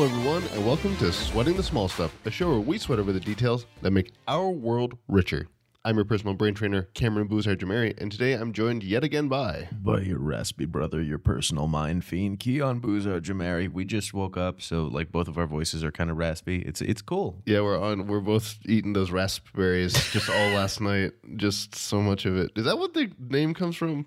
Hello, everyone, and welcome to Sweating the Small Stuff, a show where we sweat over the details that make our world richer. I'm your personal brain trainer, Cameron Boozar Jamari, and today I'm joined yet again by. By your raspy brother, your personal mind fiend, Keon Boozer Jamari. We just woke up, so like both of our voices are kind of raspy. It's it's cool. Yeah, we're on. We're both eating those raspberries just all last night. Just so much of it. Is that what the name comes from?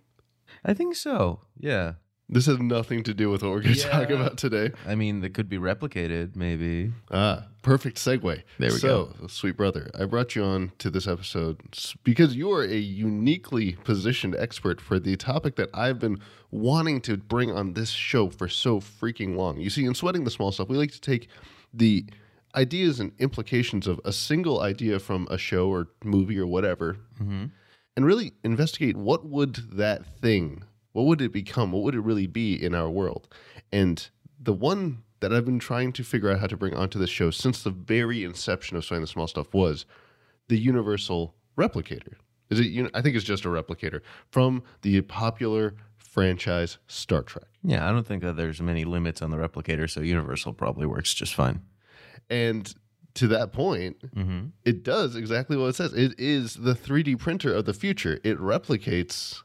I think so. Yeah. This has nothing to do with what we're going to talk about today. I mean, that could be replicated, maybe. Ah, perfect segue. There we go. so, sweet brother, I brought you on to this episode because you are a uniquely positioned expert for the topic that I've been wanting to bring on this show for so freaking long. You see, in sweating the small stuff, we like to take the ideas and implications of a single idea from a show or movie or whatever and really investigate what would that thing what would it become? What would it really be in our world? And the one that i've been trying to figure out how to bring onto the show since the very inception of Sweating the small stuff was the universal replicator. Is it i think it's just a replicator from the popular franchise star trek. Yeah, I don't think that there's many limits on the replicator, so Universal probably works just fine. and to that point Mm-hmm. it does exactly what it says. It is the 3d printer of the future. It replicates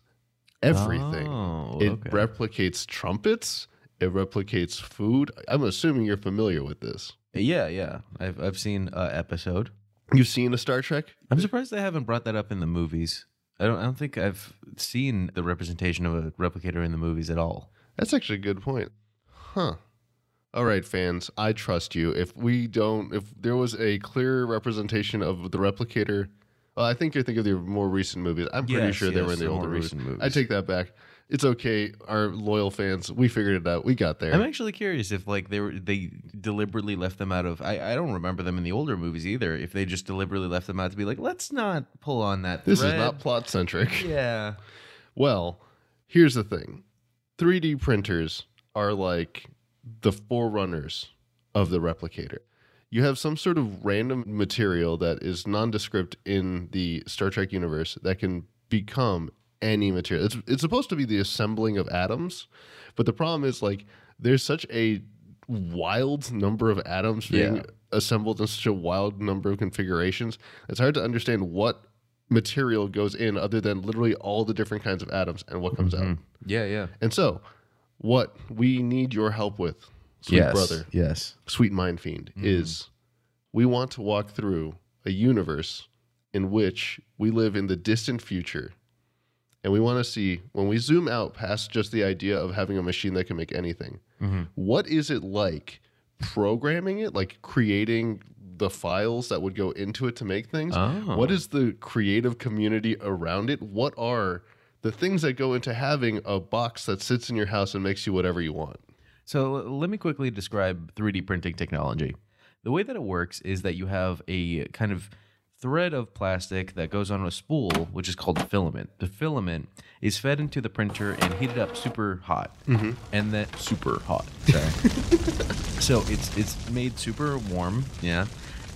everything Oh, It okay. replicates trumpets. It replicates food. I'm assuming you're familiar with this. yeah, yeah. I've I've seen uh, episode. You've seen a Star Trek? I'm surprised they haven't brought that up in the movies. I don't. I don't think I've seen the representation of a replicator in the movies at all. That's actually a good point. Huh. All right, fans, I trust you. If we don't, if there was a clear representation of the replicator, well, I think you're thinking of the more recent movies. I'm pretty Yes, sure they were in the the older movies. recent movies. I take that back. It's okay. Our loyal fans, we figured it out. We got there. I'm actually curious if like they were they deliberately left them out of. I, I don't remember them in the older movies either. If they just deliberately left them out to be like, let's not pull on that. this is not plot centric. Yeah. Well, here's the thing 3D printers are like the forerunners of the replicator. You have some sort of random material that is nondescript in the Star Trek universe that can become any material. It's, it's supposed to be the assembling of atoms, but the problem is like there's such a wild number of atoms being Yeah. assembled in such a wild number of configurations. It's hard to understand what material goes in other than literally all the different kinds of atoms and what comes mm-hmm. out. Yeah. Yeah. And so, what we need your help with, sweet yes. brother, Yes. sweet mind fiend, mm-hmm. is we want to walk through a universe in which we live in the distant future. And we want to see when we zoom out past just the idea of having a machine that can make anything, mm-hmm. what is it like programming it, like creating the files that would go into it to make things? Oh. What is the creative community around it? What are the things that go into having a box that sits in your house and makes you whatever you want? So let me quickly describe 3D printing technology. The way that it works is that you have a kind of thread of plastic that goes on a spool, which is called a filament. The filament is fed into the printer and heated up super hot, mm-hmm. and then super hot. Sorry. so it's it's made super warm, yeah,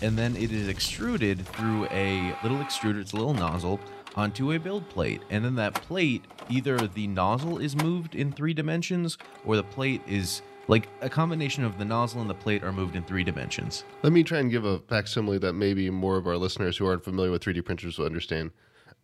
and then it is extruded through a little extruder. It's a little nozzle onto a build plate, and then that plate either the nozzle is moved in three dimensions or the plate is like a combination of the nozzle and the plate are moved in three dimensions. Let me try and give a facsimile that maybe more of our listeners who aren't familiar with 3D printers will understand.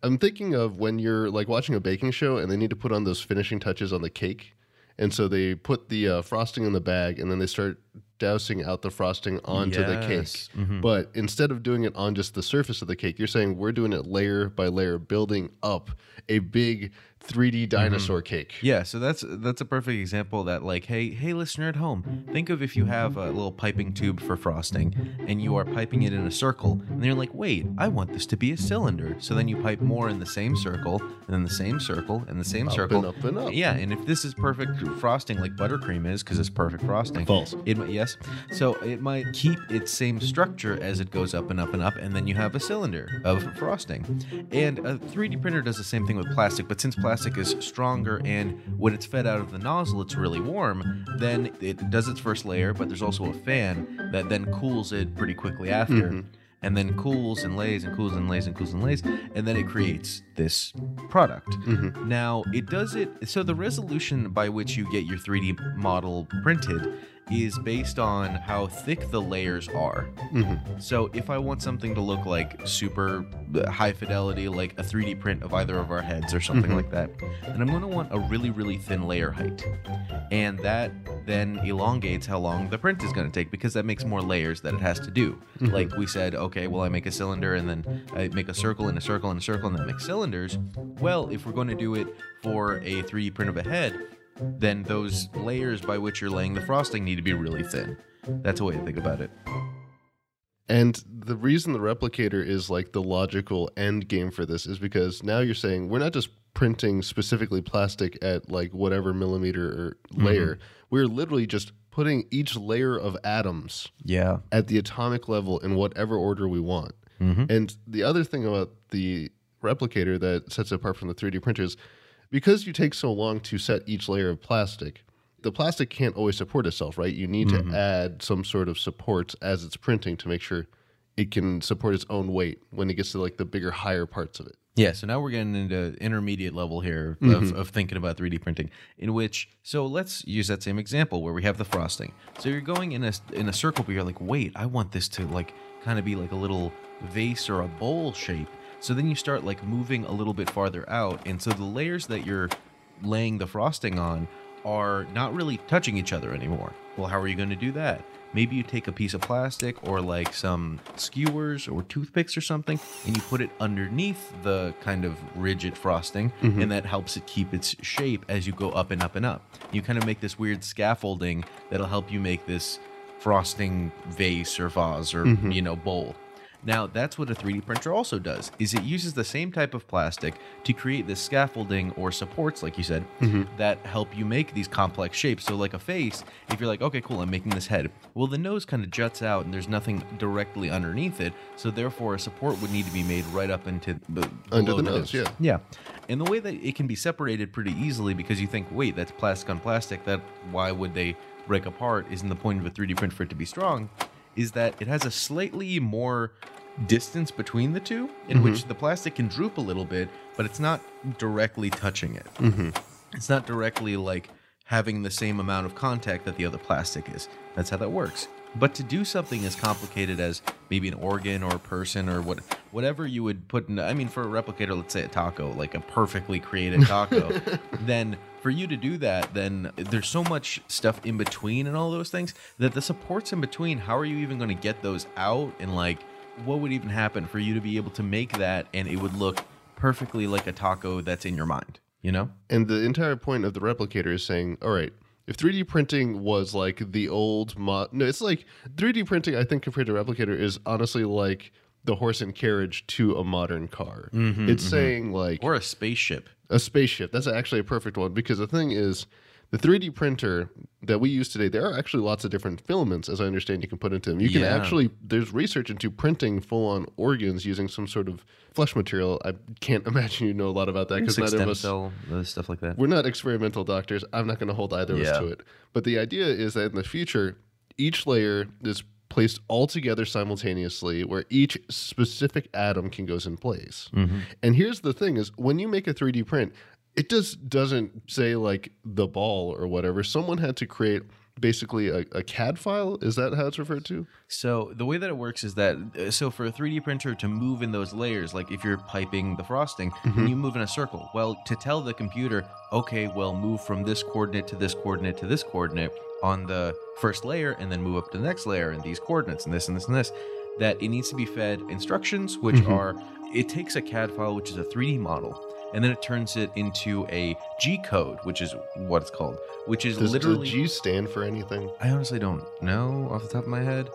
I'm thinking of when you're like watching a baking show and they need to put on those finishing touches on the cake. And so they put the uh, frosting in the bag and then they start dousing out the frosting onto the cake. Yes. Mhm. But instead of doing it on just the surface of the cake, you're saying we're doing it layer by layer, building up a big 3D mm-hmm. dinosaur cake. Yeah, so that's that's a perfect example that like, hey, hey listener at home, think of if you have a little piping tube for frosting and you are piping it in a circle, and you're like, wait, I want this to be a cylinder. So then you pipe more in the same circle, and then the same circle, and the same Up circle. and up and up. Yeah, and if this is perfect frosting like buttercream is, because it's perfect frosting. False. It might, yes. So it might keep its same structure as it goes up and up and up, and then you have a cylinder of frosting. And a 3D printer does the same thing with plastic, but since plastic is stronger and when it's fed out of the nozzle, it's really warm, then it does its first layer, but there's also a fan that then cools it pretty quickly after. Mm-hmm. And then cools and lays and cools and lays and cools and lays, and then it creates this product. Mm-hmm. Now, it does it so the resolution by which you get your 3D model printed is based on how thick the layers are. Mm-hmm. So if I want something to look like super high fidelity, like a 3D print of either of our heads or something Mhm. like that, then I'm going to want a really, really thin layer height. And that then elongates how long the print is going to take because that makes more layers that it has to do. Mhm. Like we said, okay, well, I make a cylinder and then I make a circle and a circle and a circle and then make cylinders. Well, if we're going to do it for a 3D print of a head, then those layers by which you're laying the frosting need to be really thin. That's a way to think about it. And the reason the replicator is like the logical end game for this is because now you're saying we're not just printing specifically plastic at like whatever millimeter or layer. We're literally just putting each layer of atoms Yeah. at the atomic level in whatever order we want. Mm-hmm. And the other thing about the replicator that sets it apart from the 3D printers, because you take so long to set each layer of plastic, the plastic can't always support itself, right? You need Mhm. to add some sort of support as it's printing to make sure it can support its own weight when it gets to like the bigger, higher parts of it. Yeah, so now we're getting into intermediate level here of, Mhm. of thinking about 3D printing. In which, so let's use that same example where we have the frosting. So you're going in a in a circle, but you're like, wait, I want this to like kind of be like a little vase or a bowl shape. So then you start like moving a little bit farther out, and so the layers that you're laying the frosting on are not really touching each other anymore. Well, how are you going to do that? Maybe you take a piece of plastic or like some skewers or toothpicks or something, and you put it underneath the kind of rigid frosting, Mhm. and that helps it keep its shape as you go up and up and up. You kind of make this weird scaffolding that'll help you make this frosting vase or vase or Mhm. you know bowl. Now that's what a 3D printer also does. Is it uses the same type of plastic to create this scaffolding or supports, like you said, Mhm. that help you make these complex shapes. So like a face, if you're like, okay, cool, I'm making this head. Well, the nose kind of juts out and there's nothing directly underneath it. So therefore, a support would need to be made right up into the Under the nose, yeah. yeah. And the way that it can be separated pretty easily because you think, wait, that's plastic on plastic. That why would they break apart? Isn't the point of a 3D print for it to be strong? Is that it has a slightly more distance between the two, in which the plastic can droop a little bit, but it's not directly touching it. Mm-hmm. It's not directly like having the same amount of contact that the other plastic is. That's how that works. But to do something as complicated as maybe an organ or a person or what whatever you would put in I mean for a replicator, let's say a taco, like a perfectly created taco, then for you to do that, then there's so much stuff in between and all those things that the supports in between, how are you even going to get those out and like what would even happen for you to be able to make that and it would look perfectly like a taco that's in your mind, you know? And the entire point of the replicator is saying, all right, if 3D printing was like the old mod, no, it's like 3D printing. I think compared to replicator is honestly like the horse and carriage to a modern car. Mhm, it's mhm. saying like Or a spaceship. a spaceship. That's actually a perfect one because the thing is, the 3D printer that we use today, there are actually lots of different filaments, as I understand, you can put into them. You can Yeah. actually, there's research into printing full on organs using some sort of flesh material. I can't imagine you know a lot about that because neither of us. cell, uh, stuff like that. We're not experimental doctors. I'm not going to hold either of Yeah. us to it. But the idea is that in the future, each layer is placed all together simultaneously where each specific atom can goes in place. Mhm. And here's the thing is when you make a 3D print, it just doesn't say like the ball or whatever. Someone had to create basically a, a CAD file. Is that how it's referred to? So the way that it works is that uh, so for a 3D printer to move in those layers, like if you're piping the frosting, Mhm. you move in a circle. Well, to tell the computer, okay, well, move from this coordinate to this coordinate to this coordinate on the first layer, and then move up to the next layer, and these coordinates, and this and this and this, that it needs to be fed instructions, which Mhm. are it takes a CAD file, which is a 3D model. And then it turns it into a G code, which is what it's called, which is Does literally the G stand for anything? I honestly don't know off the top of my head,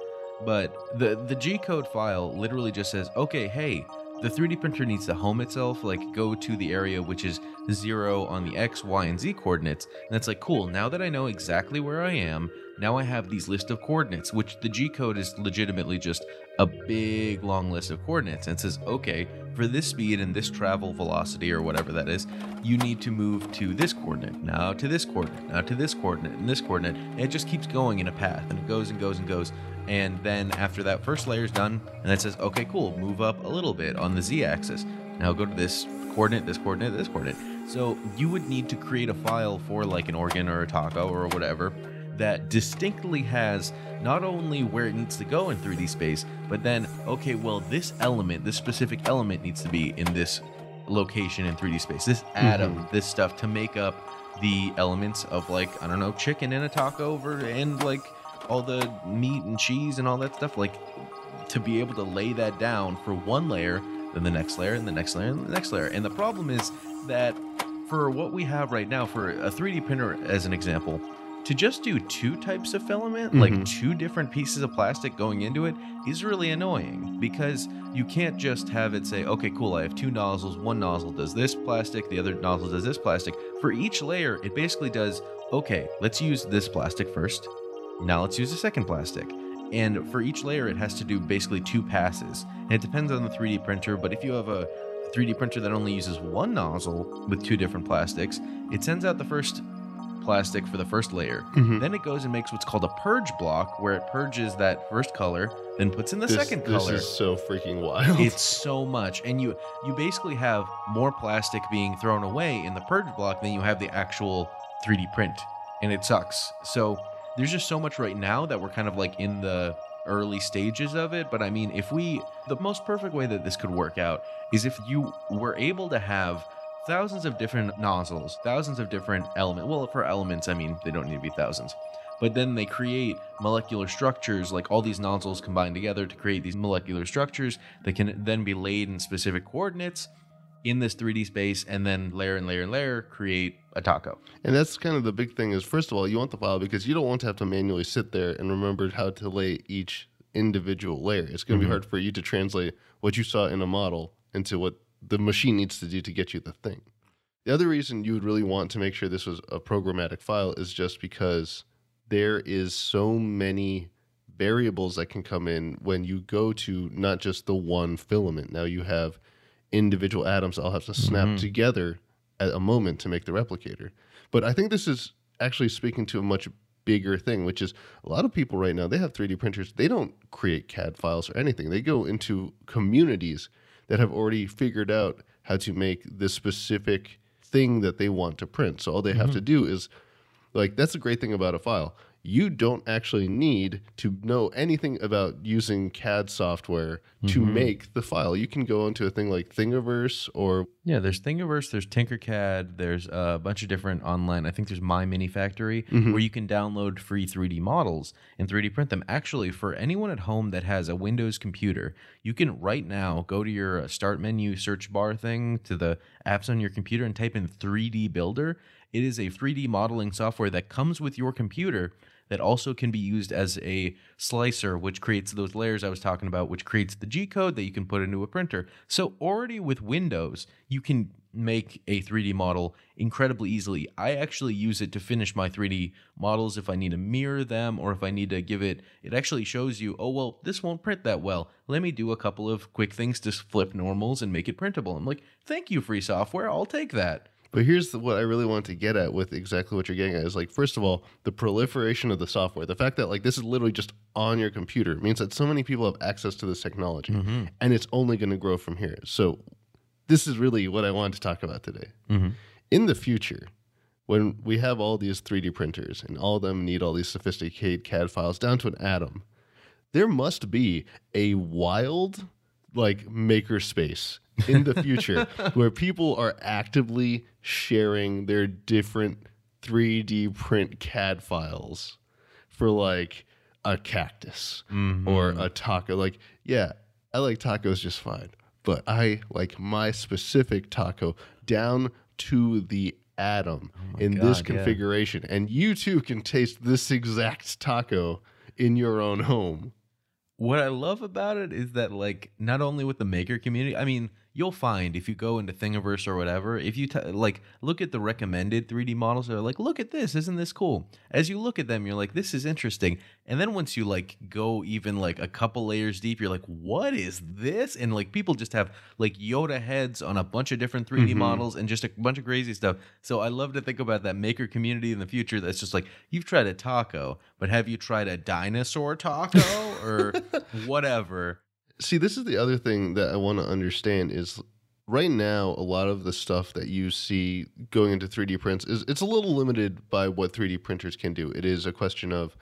but the the G code file literally just says, "Okay, hey, the 3D printer needs to home itself, like go to the area which is 0 on the X, Y, and Z coordinates." And it's like, "Cool, now that I know exactly where I am, now I have these list of coordinates, which the G code is legitimately just a big long list of coordinates and says, "Okay, for this speed and this travel velocity or whatever that is, you need to move to this coordinate, now to this coordinate, now to this coordinate, and this coordinate. And it just keeps going in a path and it goes and goes and goes. And then after that first layer is done, and it says, okay, cool, move up a little bit on the z axis. Now go to this coordinate, this coordinate, this coordinate. So you would need to create a file for like an organ or a taco or whatever that distinctly has not only where it needs to go in 3D space, but then, okay, well, this element, this specific element needs to be in this location in 3D space, this mm-hmm. atom, this stuff to make up the elements of, like, I don't know, chicken in a taco over and like all the meat and cheese and all that stuff. Like, to be able to lay that down for one layer, then the next layer, and the next layer, and the next layer. And the problem is that for what we have right now, for a 3D printer, as an example, to just do two types of filament, like Mhm. two different pieces of plastic going into it, is really annoying because you can't just have it say, okay, cool, I have two nozzles. One nozzle does this plastic, the other nozzle does this plastic. For each layer, it basically does, okay, let's use this plastic first. Now let's use the second plastic. And for each layer, it has to do basically two passes. And it depends on the 3D printer, but if you have a 3D printer that only uses one nozzle with two different plastics, it sends out the first plastic for the first layer. Mhm. Then it goes and makes what's called a purge block, where it purges that first color, then puts in the This- second this color. is so freaking wild. It's so much, and you you basically have more plastic being thrown away in the purge block than you have the actual 3D print, and it sucks. So there's just so much right now that we're kind of like in the early stages of it. But I mean, if we the most perfect way that this could work out is if you were able to have thousands of different nozzles, thousands of different element. Well, for elements, I mean they don't need to be thousands but then they create molecular structures like all these nozzles combined together to create these molecular structures that can then be laid in specific coordinates in this 3D space and then layer and layer and layer create a taco. And that's kind of the big thing is first of all, you want the file because you don't want to have to manually sit there and remember how to lay each individual layer. It's going to Mhm. be hard for you to translate what you saw in a model into what the machine needs to do to get you the thing. The other reason you would really want to make sure this was a programmatic file is just because there is so many variables that can come in when you go to not just the one filament. Now you have individual atoms all have to snap Mhm. together at a moment to make the replicator. But I think this is actually speaking to a much bigger thing, which is a lot of people right now, they have 3D printers. They don't create CAD files or anything. They go into communities that have already figured out how to make this specific thing that they want to print. So all they have to mm-hmm. do is like that's the great thing about a file. You don't actually need to know anything about using CAD software to Mhm. make the file. You can go into a thing like Thingiverse or Yeah, there's Thingiverse, there's Tinkercad, there's a bunch of different online. I think there's My Mini Factory Mhm. where you can download free 3D models and 3D print them. Actually, for anyone at home that has a Windows computer, you can right now go to your uh, start menu search bar thing to the apps on your computer and type in 3D Builder. It is a 3D modeling software that comes with your computer that also can be used as a slicer, which creates those layers I was talking about, which creates the G code that you can put into a printer. So, already with Windows, you can make a 3D model incredibly easily. I actually use it to finish my 3D models if I need to mirror them or if I need to give it, it actually shows you, oh, well, this won't print that well. Let me do a couple of quick things to flip normals and make it printable. I'm like, thank you, free software. I'll take that. But here's the, what I really want to get at with exactly what you're getting at is like, first of all, the proliferation of the software. The fact that like this is literally just on your computer means that so many people have access to this technology, Mm-hmm. and it's only going to grow from here. So, this is really what I wanted to talk about today. Mm-hmm. In the future, when we have all these 3D printers and all of them need all these sophisticated CAD files down to an atom, there must be a wild like maker space in the future where people are actively sharing their different 3D print CAD files for like a cactus Mm-hmm. or a taco. Like, yeah, I like tacos just fine, but I like my specific taco down to the atom in this God, yeah. configuration. And you too can taste this exact taco in your own home. What I love about it is that, like, not only with the maker community, I mean, you'll find if you go into Thingiverse or whatever, if you t- like look at the recommended 3D models, they're like, look at this, isn't this cool? As you look at them, you're like, this is interesting. And then once you like go even like a couple layers deep, you're like, what is this? And like people just have like Yoda heads on a bunch of different 3D Mhm. models and just a bunch of crazy stuff. So I love to think about that maker community in the future that's just like, you've tried a taco, but have you tried a dinosaur taco or whatever? See, this is the other thing that I want to understand is right now a lot of the stuff that you see going into 3D prints is it's a little limited by what 3D printers can do. It is a question of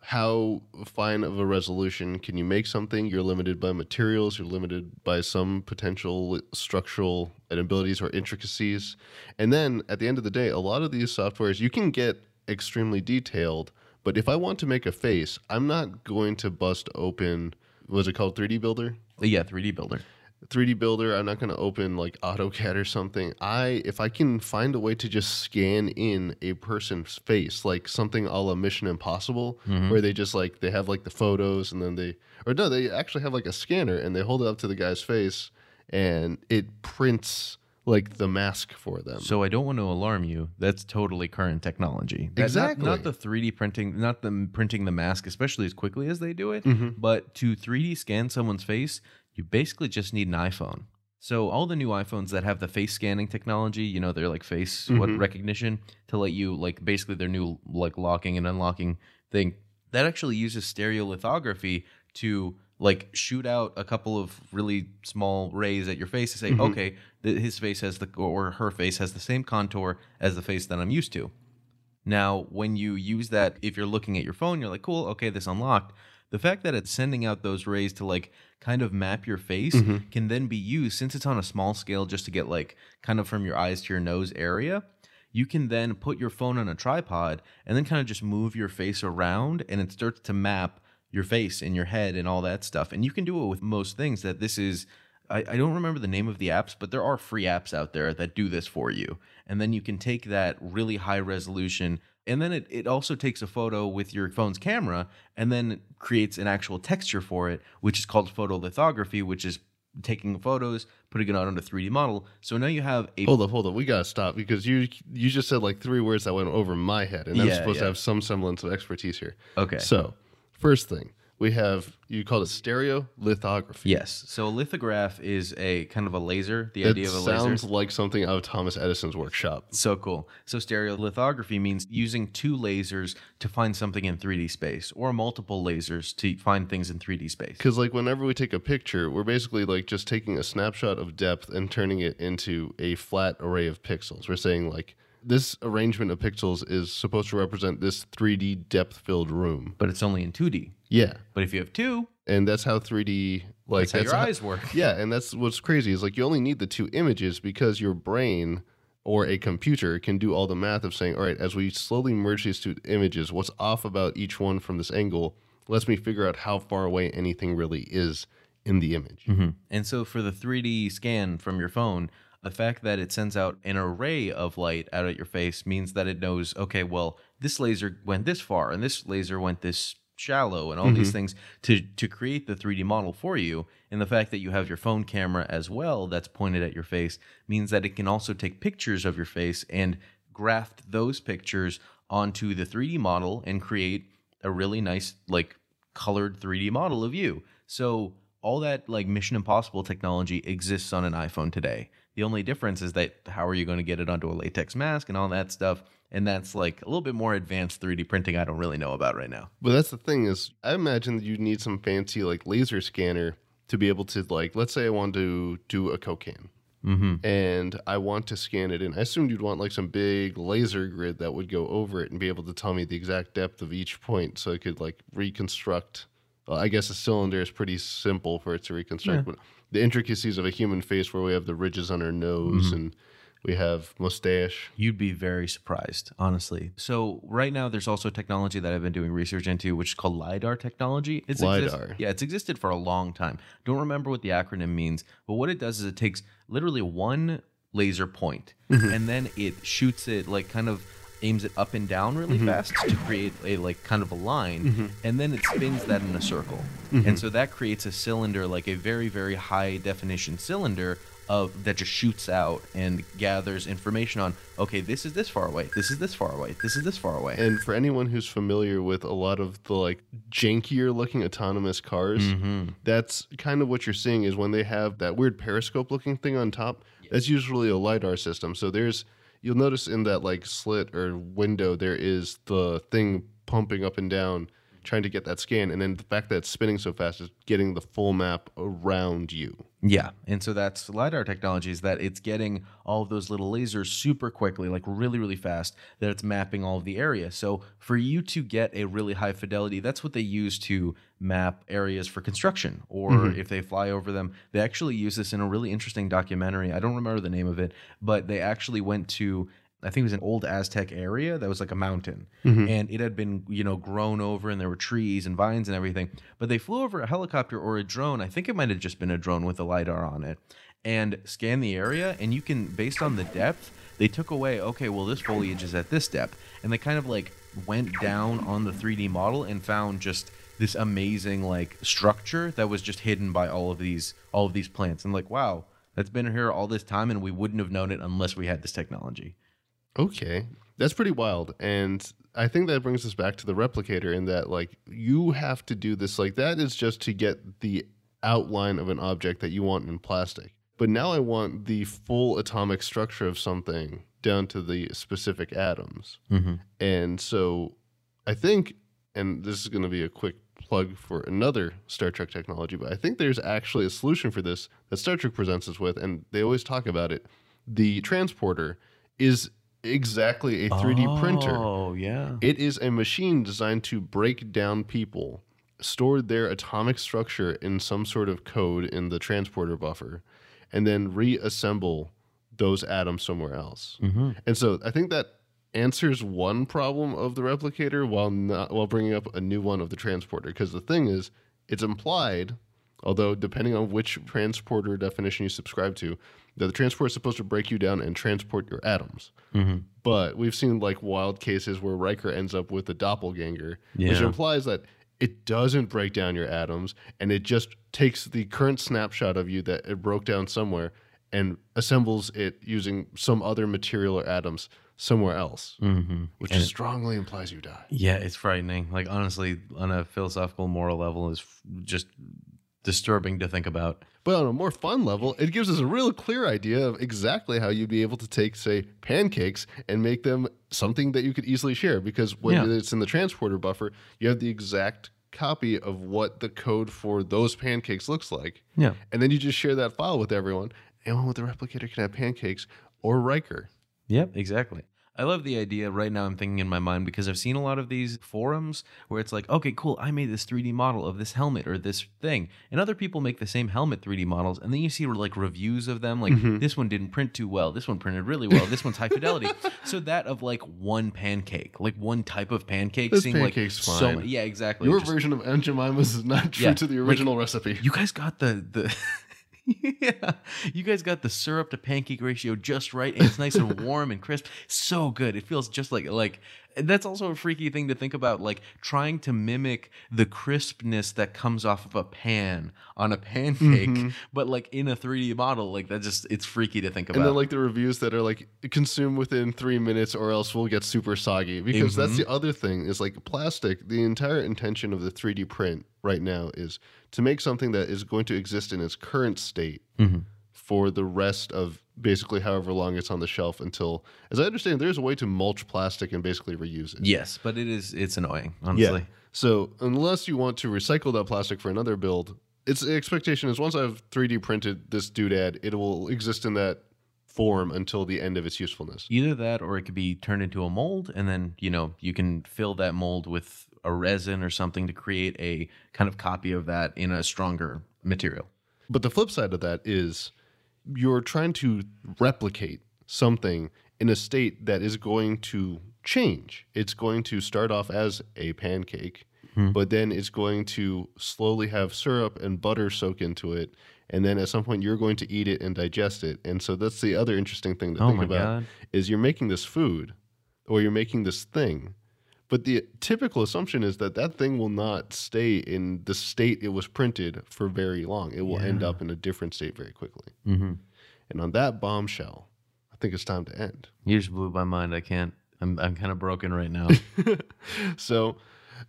how fine of a resolution can you make something? You're limited by materials, you're limited by some potential structural abilities or intricacies. And then at the end of the day, a lot of these softwares you can get extremely detailed, but if I want to make a face, I'm not going to bust open was it called 3D Builder? Yeah, 3D Builder. 3D Builder. I'm not going to open like AutoCAD or something. I if I can find a way to just scan in a person's face, like something a la Mission Impossible, Mm-hmm. where they just like they have like the photos and then they or no, they actually have like a scanner and they hold it up to the guy's face and it prints like the mask for them. So I don't want to alarm you. That's totally current technology. That- not- Exactly. Not, the 3D printing, not them printing the mask, especially as quickly as they do it. Mm-hmm. But to 3D scan someone's face, you basically just need an iPhone. So all the new iPhones that have the face scanning technology, you know, they're like face what Mhm. recognition to let you like basically their new like locking and unlocking thing that actually uses stereolithography to like shoot out a couple of really small rays at your face to say, Mhm. okay, th- his face has the or her face has the same contour as the face that I'm used to. Now, when you use that, if you're looking at your phone, you're like, cool, okay, this unlocked. The fact that it's sending out those rays to like kind of map your face Mhm. can then be used since it's on a small scale just to get like kind of from your eyes to your nose area. You can then put your phone on a tripod and then kind of just move your face around and it starts to map your face and your head and all that stuff. And you can do it with most things that this is I, I don't remember the name of the apps, but there are free apps out there that do this for you. And then you can take that really high resolution and then it, it also takes a photo with your phone's camera and then creates an actual texture for it, which is called photolithography, which is taking photos, putting it on a 3D model. So now you have a Hold up, hold up. We gotta stop because you you just said like three words that went over my head, and I'm supposed yeah. to have some semblance of expertise here. okay. So, first thing we have you called it stereo lithography. Yes. So a lithograph is a kind of a laser. The That idea of a laser sounds like something out of Thomas Edison's workshop. So cool. So stereolithography means using two lasers to find something in 3D space, or multiple lasers to find things in 3D space. Because like whenever we take a picture, we're basically like just taking a snapshot of depth and turning it into a flat array of pixels. We're saying like this arrangement of pixels is supposed to represent this 3D depth filled room. But it's only in 2D. Yeah, But if you have two, and that's how 3D like that's how your eyes work. Yeah, and that's what's crazy is like you only need the two images because your brain or a computer can do all the math of saying, all right, as we slowly merge these two images, what's off about each one from this angle lets me figure out how far away anything really is in the image. Mm-hmm. And so for the 3D scan from your phone, the fact that it sends out an array of light out at your face means that it knows, okay, well, this laser went this far and this laser went this shallow and all these mm-hmm. things to to create the 3D model for you. And the fact that you have your phone camera as well that's pointed at your face means that it can also take pictures of your face and graft those pictures onto the 3D model and create a really nice like colored 3D model of you. So all that like Mission Impossible technology exists on an iPhone today. The only difference is that how are you going to get it onto a latex mask and all that stuff? And that's like a little bit more advanced 3D printing I don't really know about right now. But that's the thing is, I imagine that you need some fancy like laser scanner to be able to like, let's say I want to do a Coke can. Mm-hmm. and I want to scan it in. I assumed you'd want like some big laser grid that would go over it and be able to tell me the exact depth of each point so I could like reconstruct. I guess a cylinder is pretty simple for it to reconstruct, but the intricacies of a human face where we have the ridges on our nose mm-hmm. and we have mustache. You'd be very surprised, honestly. So right now, there's also technology that I've been doing research into, which is called lidar technology. It's exist- LiDAR. yeah, it's existed for a long time. Don't remember what the acronym means, but what it does is it takes literally one laser point, mm-hmm. and then it shoots it like kind of aims it up and down really mm-hmm. fast to create a like kind of a line mm-hmm. and then it spins that in a circle and mm-hmm. so that creates a cylinder like a very very high definition cylinder of that just shoots out and gathers information on okay this is this far away this is this far away this is this far away And for anyone who's familiar with a lot of the like jankier looking autonomous cars, Mhm. that's kind of what you're seeing is when they have that weird periscope looking thing on top. That's usually a lidar system. So there's you'll notice in that like slit or window there is the thing pumping up and down trying to get that scan and then the fact that it's spinning so fast is getting the full map around you. Yeah. And so that's LiDAR technology is that it's getting all of those little lasers super quickly, like really, really fast, that it's mapping all of the area. So for you to get a really high fidelity, that's what they use to map areas for construction. Or mm-hmm. if they fly over them, they actually use this in a really interesting documentary. I don't remember the name of it, but they actually went to I think it was an old Aztec area that was like a mountain, mm-hmm. and it had been you know grown over, and there were trees and vines and everything. But they flew over a helicopter or a drone. I think it might have just been a drone with a lidar on it, and scanned the area. And you can, based on the depth, they took away. Okay, well this foliage is at this depth, and they kind of like went down on the 3D model and found just this amazing like structure that was just hidden by all of these all of these plants. And like wow, that's been here all this time, and we wouldn't have known it unless we had this technology. Okay. That's pretty wild. And I think that brings us back to the replicator in that like you have to do this like that is just to get the outline of an object that you want in plastic. But now I want the full atomic structure of something down to the specific atoms. Mm-hmm. And so I think and this is going to be a quick plug for another Star Trek technology, but I think there's actually a solution for this that Star Trek presents us with and they always talk about it. The transporter is exactly a 3D printer. Oh yeah. It is a machine designed to break down people, store their atomic structure in some sort of code in the transporter buffer, and then reassemble those atoms somewhere else. Mm-hmm. And so I think that answers one problem of the replicator while not while bringing up a new one of the transporter. Because the thing is, it's implied, although depending on which transporter definition you subscribe to, that the transporter is supposed to break you down and transport your atoms. Mm-hmm. But we've seen like wild cases where Riker ends up with a doppelganger, which implies that it doesn't break down your atoms and it just takes the current snapshot of you that it broke down somewhere and assembles it using some other material or atoms somewhere else, Mm-hmm. which And it- strongly implies you die. Yeah, it's frightening. Like honestly, on a philosophical, moral level, is f- just disturbing to think about. But on a more fun level, it gives us a real clear idea of exactly how you'd be able to take, say, pancakes and make them something that you could easily share. Because when Yeah. it's in the transporter buffer, you have the exact copy of what the code for those pancakes looks like. Yeah. And then you just share that file with everyone. Anyone with the replicator can have pancakes or Riker. Yep, exactly. I love the idea right now. I'm thinking in my mind because I've seen a lot of these forums where it's like, okay, cool, I made this 3D model of this helmet or this thing, and other people make the same helmet 3D models, and then you see like reviews of them, like Mm-hmm. this one didn't print too well, this one printed really well, this one's high fidelity. so that of like one pancake, like one type of pancake, This like so fine. many, yeah, exactly. Your Just- version of Aunt Jemima's is not true Yeah, to the like- original recipe. you guys got the the yeah you guys got the syrup to pancake ratio just right and it's nice and warm and crisp so good it feels just like like that's also a freaky thing to think about like trying to mimic the crispness that comes off of a pan on a pancake but like in a 3d model like that just it's freaky to think about And then like the reviews that are like consume within three minutes or else we'll get super soggy. Because that's Mm-hmm. the other thing is like plastic, the entire intention of the 3D print right now is to make something that is going to exist in its current state Mm-hmm. for the rest of basically however long it's on the shelf until as I understand there's a way to mulch plastic and basically reuse it. yes but it is it's annoying honestly yeah. So unless you want to recycle that plastic for another build, its expectation is once I've 3D printed this doodad, it will exist in that form until the end of its usefulness. Either that or it could be turned into a mold and then, you know, you can fill that mold with a resin or something to create a kind of copy of that in a stronger material. But the flip side of that is you're trying to replicate something in a state that is going to change. It's going to start off as a pancake, hmm. but then it's going to slowly have syrup and butter soak into it. And then at some point, you're going to eat it and digest it. And so that's the other interesting thing to Oh think about God. is you're making this food or you're making this thing. But the typical assumption is that that thing will not stay in the state it was printed for very long. It will end up in a different state very quickly. Mm-hmm. And on that bombshell, I think it's time to end. You just blew my mind. I can't. I'm, I'm kind of broken right now. So,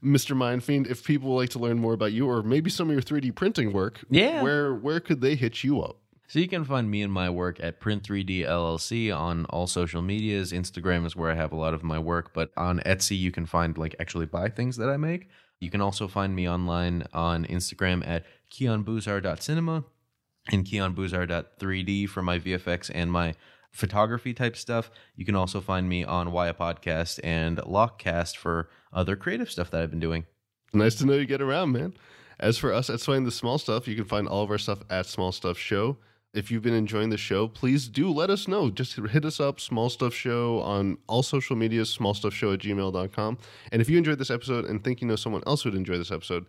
Mr. Mindfiend, if people would like to learn more about you or maybe some of your 3D printing work, Yeah. where where could they hit you up? So you can find me and my work at Print3D LLC on all social medias. Instagram is where I have a lot of my work, but on Etsy you can find like actually buy things that I make. You can also find me online on Instagram at keonbuzar.cinema. and keonbuzar.3d for my VFX and my photography type stuff. You can also find me on Why a Podcast and Lockcast for other creative stuff that I've been doing. Nice to know you get around, man. As for us at Sweating the Small Stuff, you can find all of our stuff at Small Stuff Show. If you've been enjoying the show, please do let us know. Just hit us up, Small Stuff Show, on all social medias, smallstuffshow at gmail.com. And if you enjoyed this episode and think you know someone else would enjoy this episode,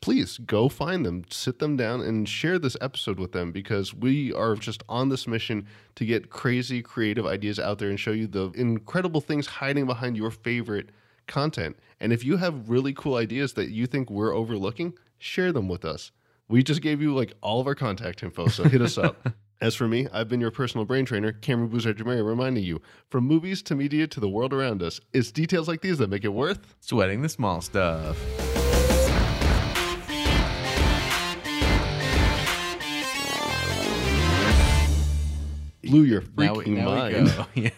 please go find them, sit them down, and share this episode with them because we are just on this mission to get crazy creative ideas out there and show you the incredible things hiding behind your favorite content. And if you have really cool ideas that you think we're overlooking, share them with us. We just gave you like all of our contact info, so hit us up. As for me, I've been your personal brain trainer, Cameron Boozer Jamari, reminding you from movies to media to the world around us, it's details like these that make it worth Sweating the small stuff. blew your Now, we- freaking now we mind. go. yeah.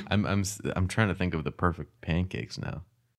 I'm I'm I'm trying to think of the perfect pancakes now.